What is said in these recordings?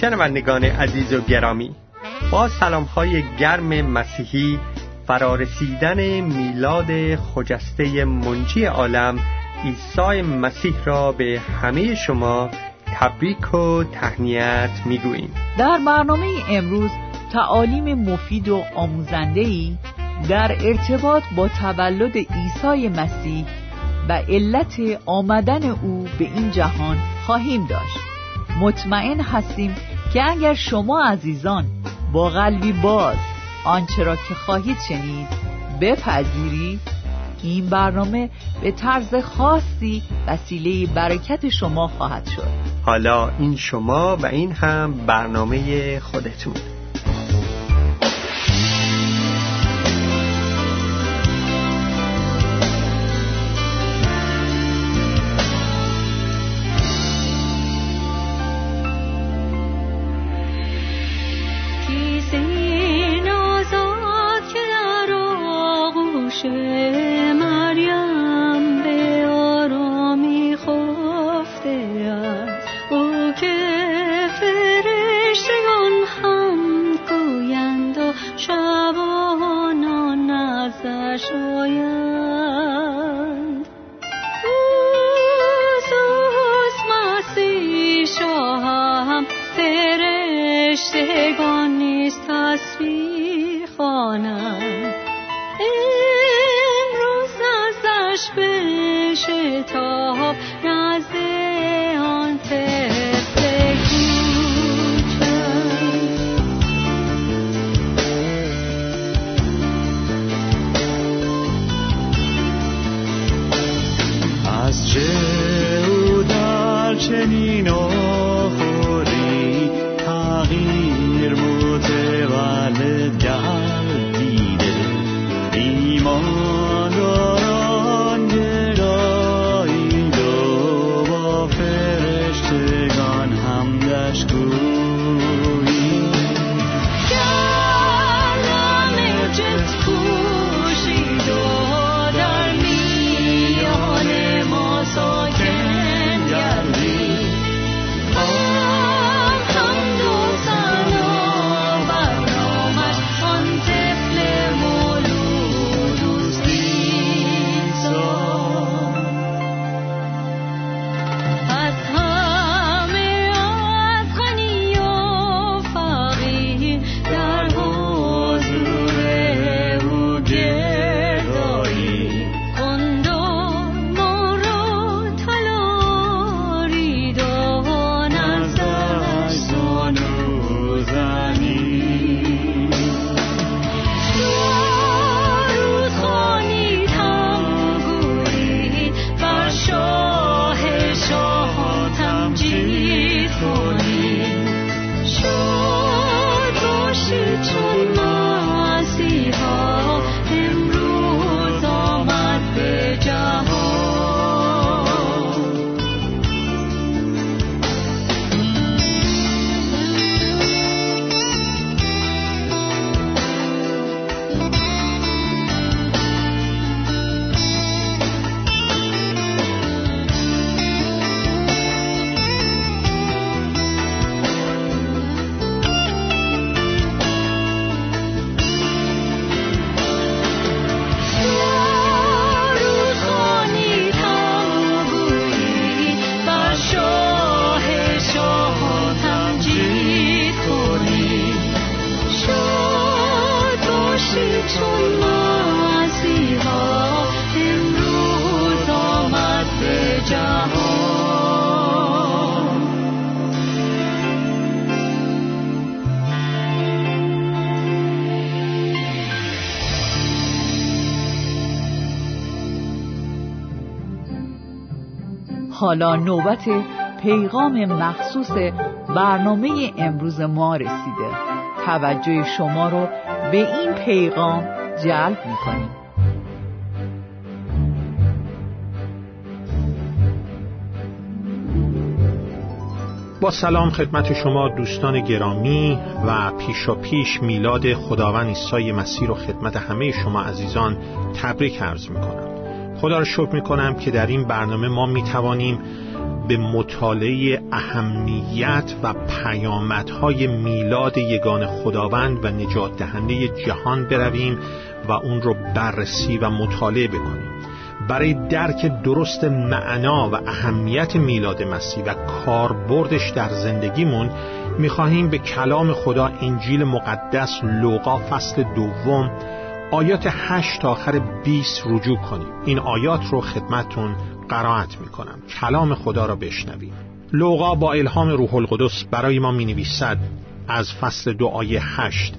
شنوندگان عزیز و گرامی با سلام های گرم مسیحی فرارسیدن میلاد خجسته منجی عالم عیسی مسیح را به همه شما تبریک و تهنیت می‌گوییم. در برنامه امروز تعالیم مفید و ای در ارتباط با تولد عیسی مسیح و علت آمدن او به این جهان خواهیم داشت. مطمئن هستیم که اگر شما عزیزان با قلبی باز آنچه را که خواهید شنید بپذیرید این برنامه به طرز خاصی وسیله برکت شما خواهد شد. حالا این شما و این هم برنامه خودتون. رایگان نیست تصویر خانم امروز ازش بشه تاب حالا نوبت پیغام مخصوص برنامه امروز ما رسیده. توجه شما رو به این پیغام جلب می‌کنیم. با سلام خدمت شما دوستان گرامی و پیش و پیش میلاد خداوند عیسی مسیح و خدمت همه شما عزیزان تبریک عرض می‌کنم. خدا را شکر می کنم که در این برنامه ما می توانیم به مطالعه اهمیت و پیامدهای میلاد یگان خداوند و نجات دهنده جهان برویم و اون رو بررسی و مطالعه بکنیم. برای درک درست معنا و اهمیت میلاد مسیح و کاربردش در زندگیمون می‌خواهیم به کلام خدا انجیل مقدس لوقا فصل دوم آیات 8 تا آخر 20 رجوع کنیم. این آیات رو خدمتون قرائت می‌کنم. کلام خدا را بشنویم. لوقا با الهام روح القدس برای ما می نویسد از فصل آیه 8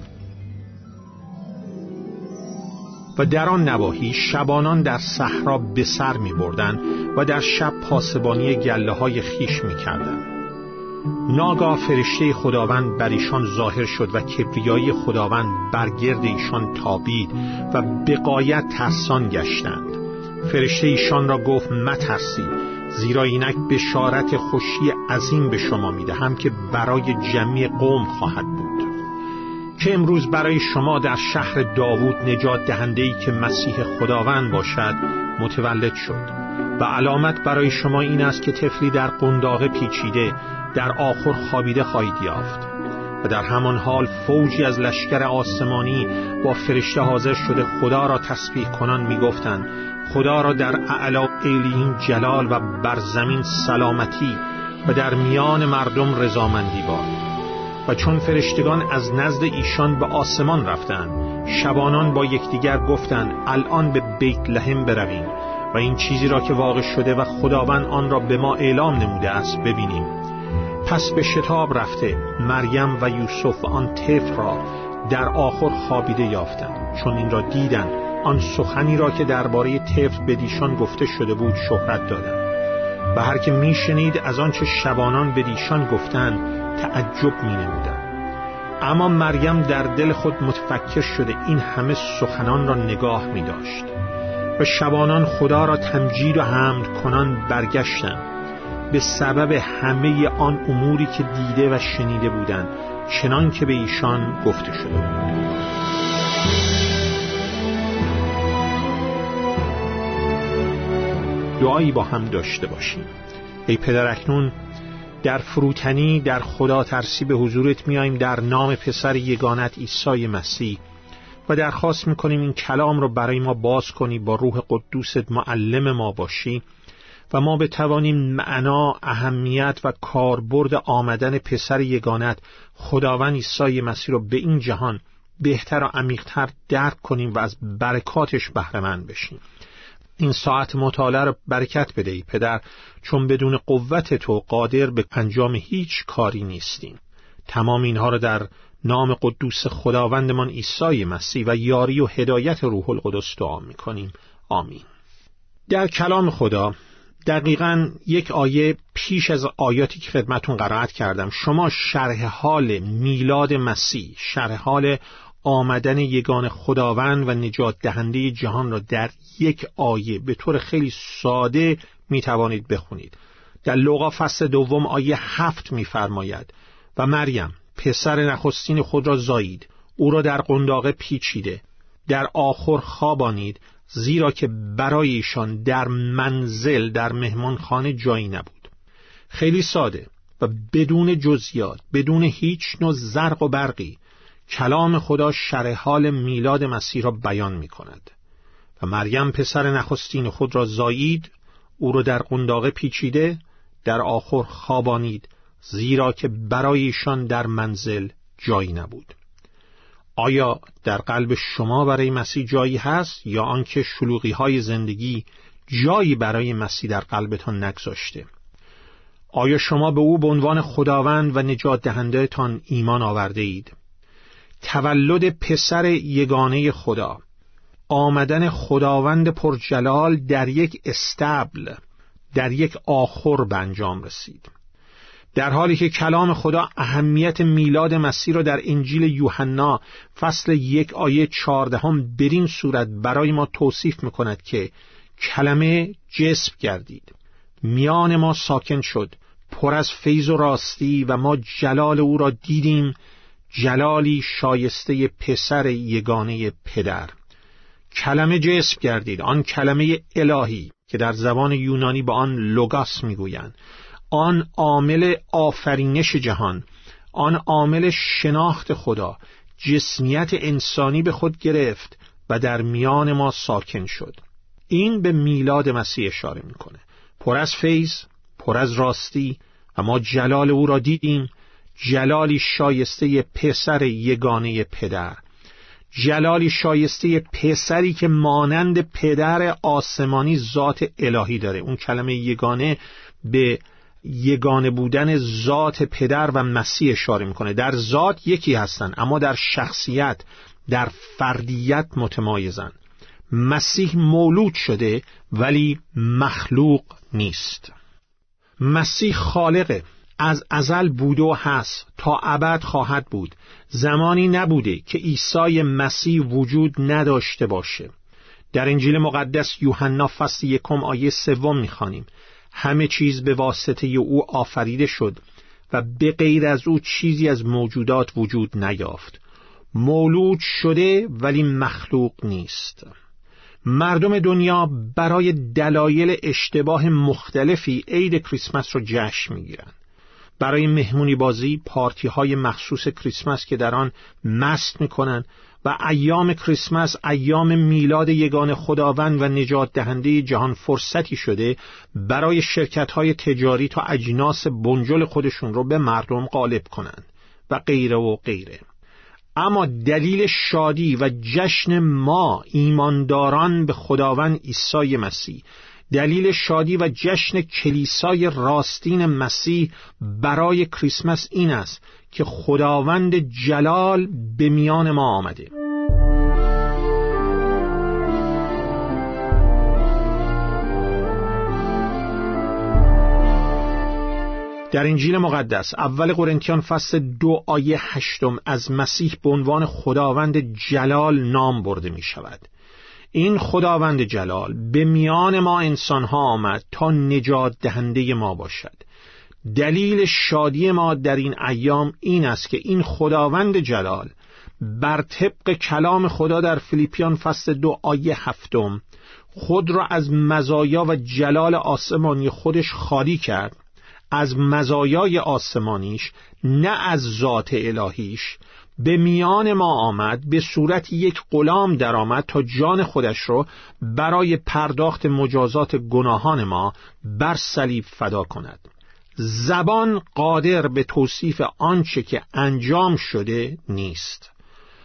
و در آن نواحی شبانان در صحرا به سر می بردن و در شب پاسبانی گله های خیش می کردن. ناگاه فرشته خداوند بر ایشان ظاهر شد و کبریایی خداوند بر گرد ایشان تابید و بقایت ترسان گشتند. فرشته ایشان را گفت مترسید زیرا اینک بشارت خوشی عظیم به شما می‌دهم که برای جمعی قوم خواهد بود. که امروز برای شما در شهر داوود نجات دهنده ای که مسیح خداوند باشد متولد شد. و علامت برای شما این است که طفلی در قنداق پیچیده در آخر خوابیده خواهید یافت. و در همان حال فوجی از لشکر آسمانی با فرشته حاضر شده خدا را تسبیح کنان می‌گفتند خدا را در اعلا ایلین جلال و بر زمین سلامتی و در میان مردم رضامندی باد. و چون فرشتگان از نزد ایشان به آسمان رفتند شبانان با یکدیگر گفتند الان به بیت لحم برویم و این چیزی را که واقع شده و خداوند آن را به ما اعلام نموده است ببینیم. پس به شتاب رفته مریم و یوسف و آن طفل را در آخر خوابیده یافتند. چون این را دیدند آن سخنی را که درباره طفل به گفته شده بود شهرت دادند و هر که میشنید از آنچه شبانان به دیشان گفتند تعجب می نمودن. اما مریم در دل خود متفکر شده این همه سخنان را نگاه می داشت و شبانان خدا را تمجید و حمد کنان برگشتند. به سبب همه آن اموری که دیده و شنیده بودند چنان که به ایشان گفته شده بود. دعایی با هم داشته باشیم. ای پدر اکنون در فروتنی در خدا ترسی به حضورت میاییم در نام پسر یگانت عیسی مسیح و درخواست می‌کنیم این کلام رو برای ما باز کنی با روح قدوست معلم ما باشی و ما بتوانیم معنا اهمیت و کاربرد آمدن پسر یگانت خداوند عیسی مسیح رو به این جهان بهتر و عمیقتر درک کنیم و از برکاتش بهرهمند بشیم. این ساعت مطالعه را برکت بده ای پدر چون بدون قوت تو قادر به انجام هیچ کاری نیستیم. تمام اینها را در نام قدوس خداوندمان عیسی مسیح و یاری و هدایت روح القدس دعا می‌کنیم. آمین. در کلام خدا دقیقا یک آیه پیش از آیاتی که خدمتون قرائت کردم شما شرح حال میلاد مسیح شرح حال آمدن یگان خداوند و نجات دهنده جهان را در یک آیه به طور خیلی ساده می توانید بخونید. در لوقا فصل دوم آیه هفت میفرماید و مریم پسر نخستین خود را زایید او را در قنداقه پیچیده در آخر خوابانید زیرا که برای ایشان در منزل در مهمانخانه جایی نبود. خیلی ساده و بدون جزیات بدون هیچ نوع زرق و برقی کلام خدا شرح حال میلاد مسیح را بیان می کند و مریم پسر نخستین خود را زایید او را در قنداقه پیچیده در آخر خوابانید زیرا که برایشان در منزل جایی نبود. آیا در قلب شما برای مسیح جایی هست یا آنکه شلوغی های زندگی جایی برای مسیح در قلبتان نگذاشته؟ آیا شما به او به عنوان خداوند و نجات دهنده تان ایمان آورده اید تولد پسر یگانه خدا. آمدن خداوند پرجلال در یک استبل در یک آخر به انجام رسید. در حالی که کلام خدا اهمیت میلاد مسیح را در انجیل یوحنا فصل یک آیه چهاردهم برین صورت برای ما توصیف می‌کند که کلمه جسم گردید. میان ما ساکن شد پر از فیض و راستی و ما جلال او را دیدیم جلالی شایسته پسر یگانه پدر. کلمه جسم گردید آن کلمه الهی که در زبان یونانی با آن لوگاس می‌گویند. آن عامل آفرینش جهان آن عامل شناخت خدا. جسمیت انسانی به خود گرفت و در میان ما ساکن شد. این به میلاد مسیح اشاره می‌کنه. پر از فیض پر از راستی و ما جلال او را دیدیم. جلالی شایسته پسر یگانه پدر. جلالی شایسته پسری که مانند پدر آسمانی ذات الهی داره. اون کلمه یگانه به یگانه بودن ذات پدر و مسیح اشاره می‌کنه. در ذات یکی هستن اما در شخصیت در فردیت متمایزن. مسیح مولود شده ولی مخلوق نیست. مسیح خالقه. از ازل بوده و هست تا ابد خواهد بود. زمانی نبوده که عیسی مسیح وجود نداشته باشه. در انجیل مقدس یوحنا فصل یکم آیه سوم می‌خوانیم. همه چیز به واسطه او آفریده شد و به غیر از او چیزی از موجودات وجود نیافت. مولود شده ولی مخلوق نیست. مردم دنیا برای دلایل اشتباه مختلفی عید کریسمس رو جشن می‌گیرند برای مهمونی بازی پارتی های مخصوص کریسمس که در آن مست می‌کنن و ایام کریسمس ایام میلاد یگان خداوند و نجات دهنده جهان فرصتی شده برای شرکت های تجاری تا اجناس بنجل خودشون رو به مردم غالب کنند و غیره و غیره. اما دلیل شادی و جشن ما ایمانداران به خداوند عیسی مسیح دلیل شادی و جشن کلیسای راستین مسیح برای کریسمس این است که خداوند جلال به میان ما آمده. در انجیل مقدس اول قرنتیان فصل دو آیه هشتم از مسیح به عنوان خداوند جلال نام برده می شود این خداوند جلال به میان ما انسانها آمد تا نجات دهنده ما باشد. دلیل شادی ما در این ایام این است که این خداوند جلال بر طبق کلام خدا در فیلیپیان فصل دو آیه هفتم خود را از مزایا و جلال آسمانی خودش خالی کرد. از مزایای آسمانیش نه از ذات الهیش به میان ما آمد به صورت یک غلام درآمد تا جان خودش را برای پرداخت مجازات گناهان ما بر صلیب فدا کند. زبان قادر به توصیف آنچه که انجام شده نیست.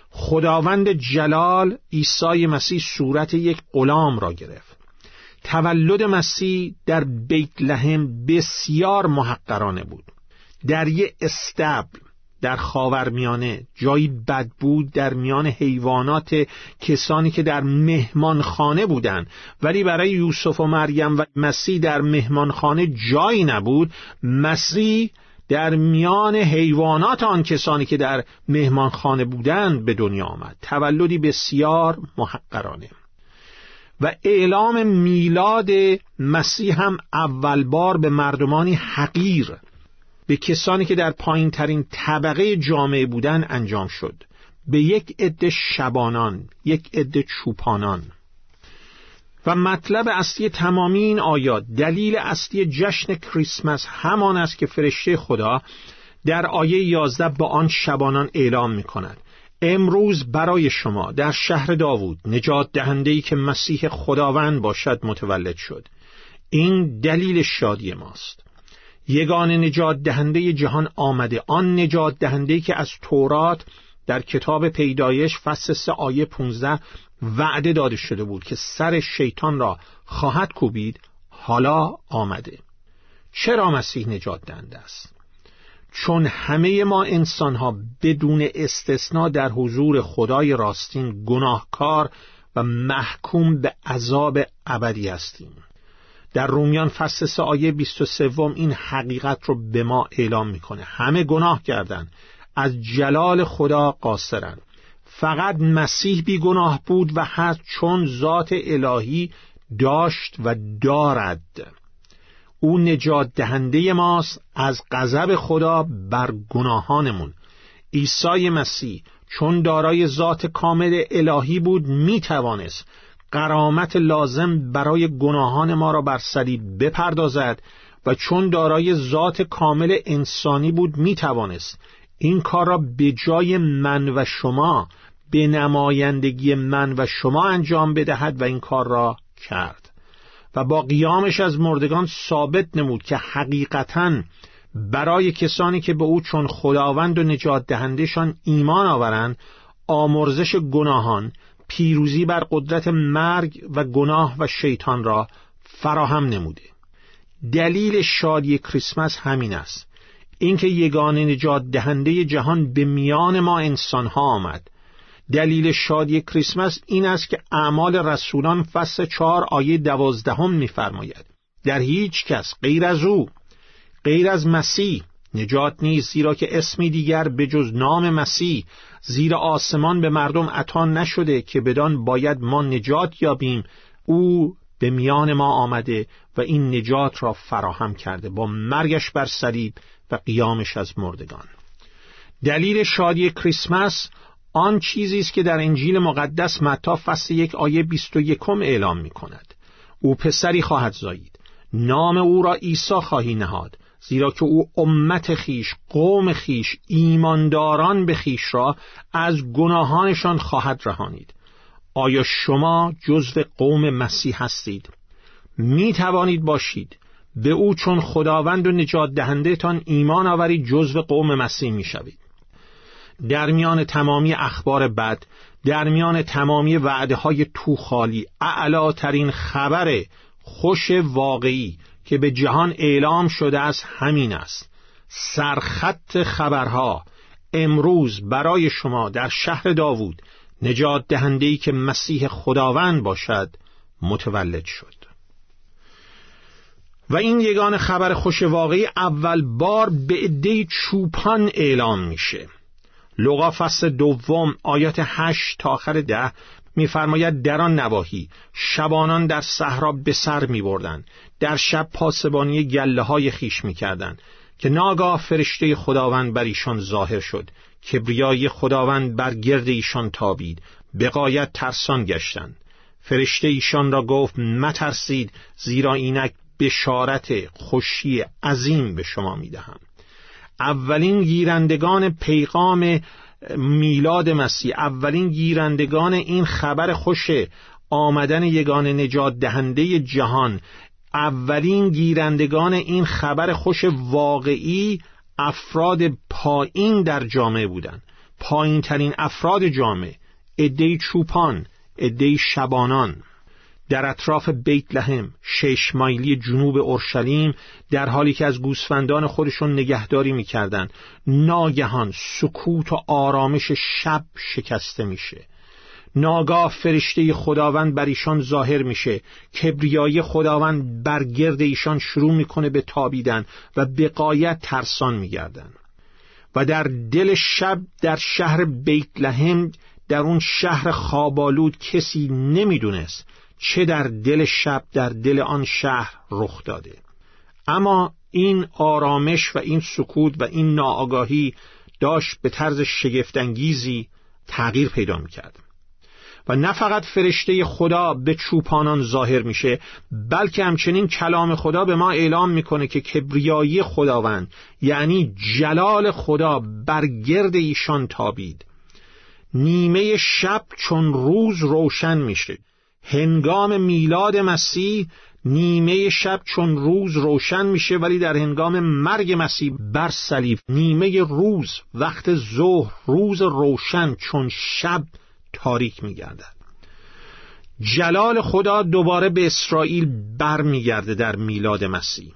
خداوند جلال عیسی مسیح صورت یک غلام را گرفت. تولد مسیح در بیت لحم بسیار محقرانه بود. در یک استبل در خاورمیانه. جایی بد بود در میان حیوانات کسانی که در مهمانخانه بودند ولی برای یوسف و مریم و مسیح در مهمانخانه جایی نبود. مسیح در میان حیوانات آن کسانی که در مهمانخانه بودند به دنیا آمد. تولدی بسیار محقرانه. و اعلام میلاد مسیح هم اول بار به مردمانی حقیر به کسانی که در پایین ترین طبقه جامعه بودن انجام شد. به یک عده شبانان یک عده چوپانان. و مطلب اصلی تمامی این آیات دلیل اصلی جشن کریسمس همان است که فرشته خدا در آیه یازده با آن شبانان اعلام می کند امروز برای شما در شهر داوود نجات دهندهی که مسیح خداوند باشد متولد شد. این دلیل شادی ماست. یگان نجات دهنده جهان آمده. آن نجات دهنده که از تورات در کتاب پیدایش فصل سه آیه 15 وعده داده شده بود که سر شیطان را خواهد کوبید حالا آمده. چرا مسیح نجات دهنده است؟ چون همه ما انسانها بدون استثنا در حضور خدای راستین گناهکار و محکوم به عذاب ابدی هستیم. در رومیان فصل سه آیه 23 این حقیقت رو به ما اعلام می‌کنه. همه گناه کردند از جلال خدا قاصرند فقط مسیح بی گناه بود و هست چون ذات الهی داشت و دارد. او نجات دهنده ماست از غضب خدا بر گناهانمون. عیسی مسیح چون دارای ذات کامل الهی بود می توانست قرامت لازم برای گناهان ما را بر صلیب بپردازد و چون دارای ذات کامل انسانی بود می توانست این کار را به جای من و شما به نمایندگی من و شما انجام بدهد و این کار را کرد. و با قیامش از مردگان ثابت نمود که حقیقتا برای کسانی که به او چون خداوند و نجات دهندشان ایمان آورند آمرزش گناهان پیروزی بر قدرت مرگ و گناه و شیطان را فراهم نموده. دلیل شادی کریسمس همین است. اینکه یگانه نجات دهنده جهان به میان ما انسان ها آمد. دلیل شادی کریسمس این است که اعمال رسولان فصل چهار آیه دوازدهم می‌فرماید. در هیچ کس غیر از او غیر از مسیح نجات نیست زیرا که اسمی دیگر به جز نام مسیح زیر آسمان به مردم عطا نشده که بدان باید ما نجات یابیم. او به میان ما آمده و این نجات را فراهم کرده با مرگش بر صلیب و قیامش از مردگان. دلیل شادی کریسمس آن چیزی است که در انجیل مقدس متی فصل یک آیه بیست و یکم اعلام می کند او پسری خواهد زایید. نام او را عیسی خواهی نهاد. زیرا که او امت خیش قوم خیش ایمانداران به خیش را از گناهانشان خواهد رهانید. آیا شما جزو قوم مسیح هستید؟ می توانید باشید. به او چون خداوند و نجات دهنده تان ایمان آورید جزو قوم مسیح می شوید. در میان تمامی اخبار بد در میان تمامی وعده های توخالی اعلاترین خبر خوش واقعی که به جهان اعلام شده است همین است. سرخط خبرها امروز برای شما در شهر داوود نجات دهندهی که مسیح خداوند باشد متولد شد. و این یگان خبر خوش واقعی اول بار به عده چوپان اعلام میشه. لغا فصل دوم آیات هشت تا آخر ده میفرماید در آن نواحی شبانان در صحرا به سر می بردن. در شب پاسبانی گله های خیش می کردن. که ناگاه فرشته خداوند بر ایشان ظاهر شد کبریای خداوند بر گرد ایشان تابید بقایت ترسان گشتند فرشته ایشان را گفت مترسید زیرا اینک بشارت خوشی عظیم به شما می‌دهم اولین گیرندگان پیغام میلاد مسیح اولین گیرندگان این خبر خوش آمدن یگان نجات دهنده جهان. اولین گیرندگان این خبر خوش واقعی افراد پایین در جامعه بودند پایین ترین افراد جامعه عده چوپان عده شبانان. در اطراف بیت لحم شش مایلی جنوب اورشلیم در حالی که از گوسفندان خودشون نگهداری می‌کردند. ناگهان سکوت و آرامش شب شکسته میشه. ناگاه فرشته خداوند بر ایشان ظاهر میشه. کبریای خداوند بر گرد ایشان شروع می‌کنه به تابیدن و بقایت ترسان میگردن. و در دل شب در شهر بیت لحم در اون شهر خابالود کسی نمی‌دونست چه در دل شب در دل آن شهر رخ داده. اما این آرامش و این سکوت و این ناآگاهی داشت به طرز شگفتانگیزی تغییر پیدا می‌کرد. و نه فقط فرشته خدا به چوپانان ظاهر میشه بلکه همچنین کلام خدا به ما اعلام می‌کنه که کبریایی خداوند یعنی جلال خدا بر گرد ایشان تابید. نیمه شب چون روز روشن میشه. هنگام میلاد مسیح نیمه شب چون روز روشن میشه ولی در هنگام مرگ مسیح بر صلیب نیمه روز وقت ظهر روز روشن چون شب تاریک میگردد. جلال خدا دوباره به اسرائیل برمیگرده در میلاد مسیح.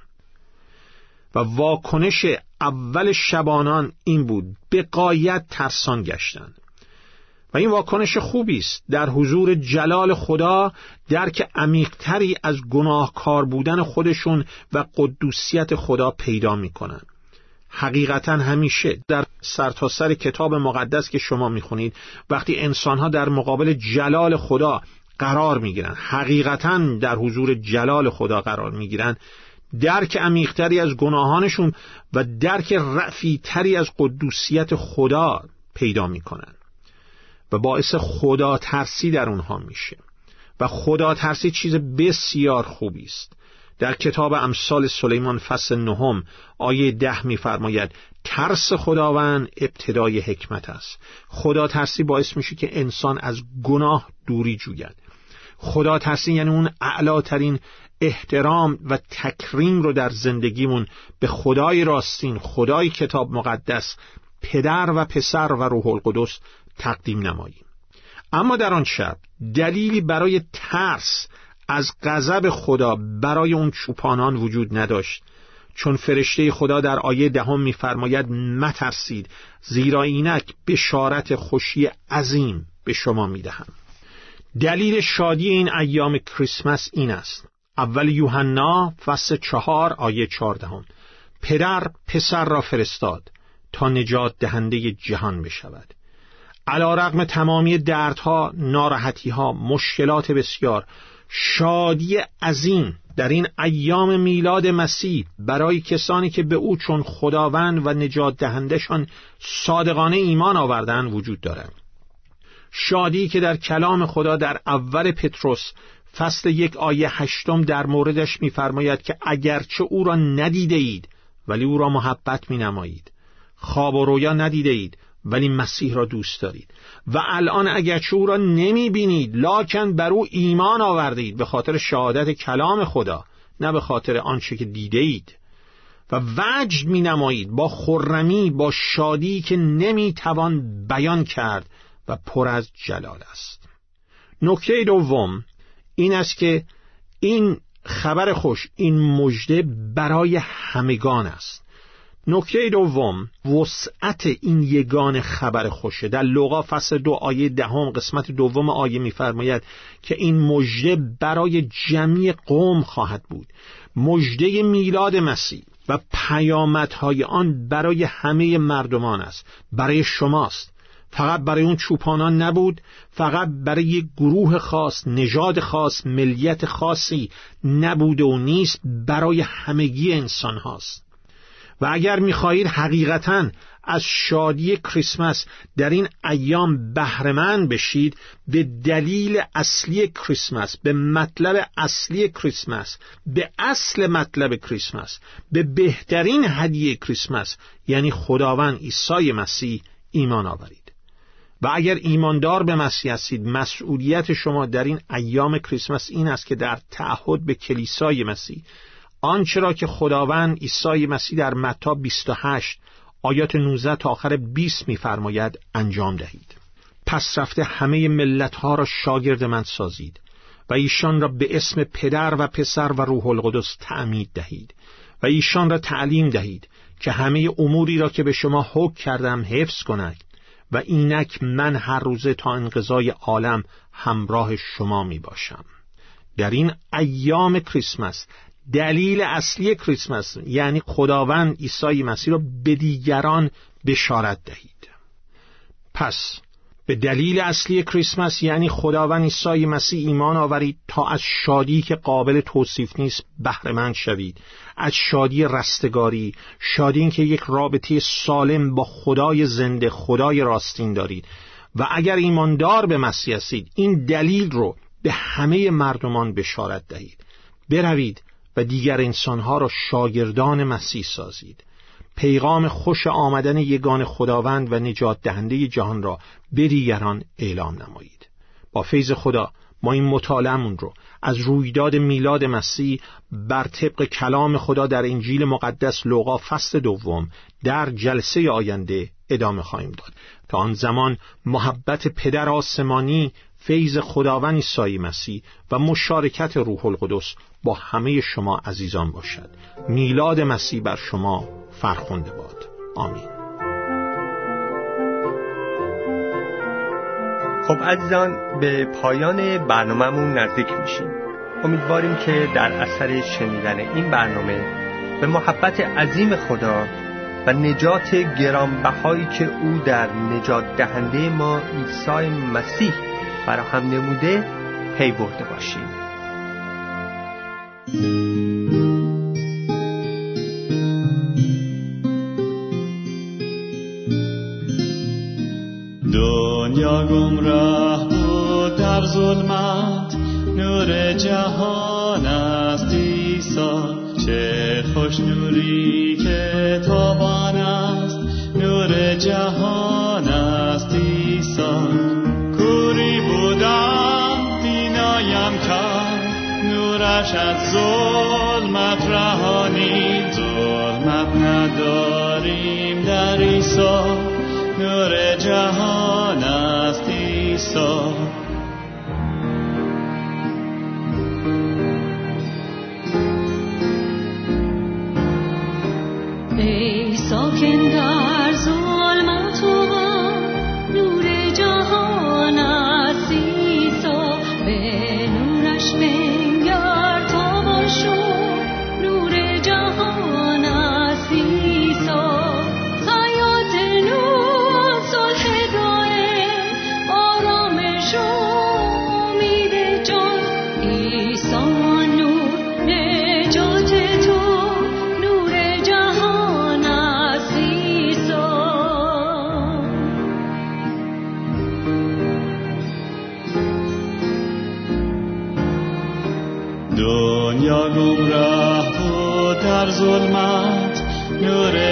و واکنش اول شبانان این بود. به قایت ترسان گشتند. و این واکنش خوبی است. در حضور جلال خدا درک عمیقتری از گناهکار بودن خودشون و قدوسیت خدا پیدا می‌کنن. حقیقتا همیشه در سرتاسر سر کتاب مقدس که شما می‌خونید وقتی انسانها در مقابل جلال خدا قرار می‌گیرن حقیقتا در حضور جلال خدا قرار می‌گیرن درک عمیقتری از گناهانشون و درک رفیتری از قدوسیت خدا پیدا می‌کنن. و باعث خدا ترسی در اونها میشه. و خدا ترسی چیز بسیار خوبی است. در کتاب امثال سلیمان فصل نهم آیه ده میفرماید ترس خداوند ابتدای حکمت است. خدا ترسی باعث میشه که انسان از گناه دوری جوید. خدا ترسی یعنی اون اعلاترین احترام و تکریم رو در زندگیمون به خدای راستین خدای کتاب مقدس پدر و پسر و روح القدس تقدیم نماییم. اما در آن شب دلیلی برای ترس از غضب خدا برای اون چوپانان وجود نداشت. چون فرشته خدا در آیه دهم میفرماید مترسید زیرا اینک بشارت خوشی عظیم به شما می‌دهم. دلیل شادی این ایام کریسمس این است. اول یوحنا فصل چهار آیه چهاردهم. پدر پسر را فرستاد تا نجات دهنده جهان بشود. علا رقم تمامی دردها، ناراحتیها، مشکلات بسیار. شادی عظیم در این ایام میلاد مسیح برای کسانی که به او چون خداوند و نجات دهندشان صادقانه ایمان آوردن وجود دارد شادی که در کلام خدا در اول پتروس فصل یک آیه هشتم در موردش میفرماید که اگرچه او را ندیده اید ولی او را محبت می نمایید خواب و رویا ندیده اید ولی مسیح را دوست دارید. و الان اگرچه او را نمی بینید لاکن بر او ایمان آوردید به خاطر شهادت کلام خدا نه به خاطر آنچه که دیده اید و وجد می نمایید با خرمی با شادی که نمی توان بیان کرد و پر از جلال است. نکته دوم این است که این خبر خوش این مژده برای همگان است. نکته دوم وسعت این یگان خبر خوشه. در لوقا فصل دو آیه دهم قسمت دوم آیه میفرماید که این مژده برای جمعی قوم خواهد بود. مژده میلاد مسیح و پیامدهای آن برای همه مردمان است برای شماست. فقط برای اون چوپانان نبود فقط برای یک گروه خاص نژاد خاص ملیت خاصی نبوده و نیست برای همگی انسان هاست و اگر می‌خواهید حقیقتا از شادی کریسمس در این ایام بهرهمند بشید به دلیل اصلی کریسمس به مطلب اصلی کریسمس به اصل مطلب کریسمس به بهترین هدیه کریسمس یعنی خداوند عیسی مسیح ایمان آورید. و اگر ایماندار به مسیح هستید مسئولیت شما در این ایام کریسمس این است که در تعهد به کلیسای مسیح آنچه را که خداوند عیسی مسیح در متا 28 آیات 19 تا آخر 20 می‌فرماید انجام دهید. پس رفته همه ملتها را شاگرد من سازید و ایشان را به اسم پدر و پسر و روح القدس تعمید دهید و ایشان را تعلیم دهید که همه اموری را که به شما حکم کردم حفظ کنند و اینک من هر روزه تا انقضای عالم همراه شما می باشم در این ایام کریسمس دلیل اصلی کریسمس. یعنی خداوند عیسی مسیح را به دیگران بشارت دهید. پس به دلیل اصلی کریسمس یعنی خداوند عیسی مسیح ایمان آورید تا از شادی که قابل توصیف نیست بهرهمند شوید. از شادی رستگاری شادی که یک رابطه سالم با خدای زنده خدای راستین دارید. و اگر ایماندار به مسیح هستید این دلیل رو به همه مردمان بشارت دهید. بروید و دیگر انسانها را شاگردان مسیح سازید. پیغام خوش آمدن یگان خداوند و نجات دهنده جهان را به دیگران اعلام نمایید. با فیض خدا ما این مطالعمون رو از رویداد میلاد مسیح بر طبق کلام خدا در انجیل مقدس لوقا فصل دوم در جلسه آینده ادامه خواهیم داد. تا آن زمان محبت پدر آسمانی فیض خداوند عیسی مسیح و مشارکت روح القدس با همه شما عزیزان باشد. میلاد مسیح بر شما فرخنده باد. آمین. خب عزیزان به پایان برنامهمون نزدیک میشیم. امیدواریم که در اثر شنیدن این برنامه به محبت عظیم خدا و نجات گرانبهایی که او در نجات دهنده ما عیسی مسیح فراهم نموده پی برده باشیم.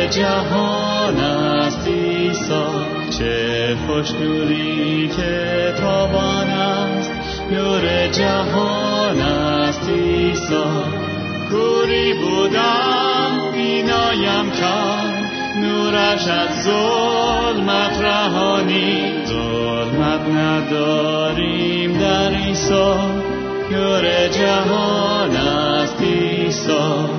جهان است ایسا چه خوش نوری که تابان است. نور جهان است ایسا کوری بودم بینایم کرد نورش از ظلمت رهانی. ظلمت نداریم در ایسا نور جهان است ایسا.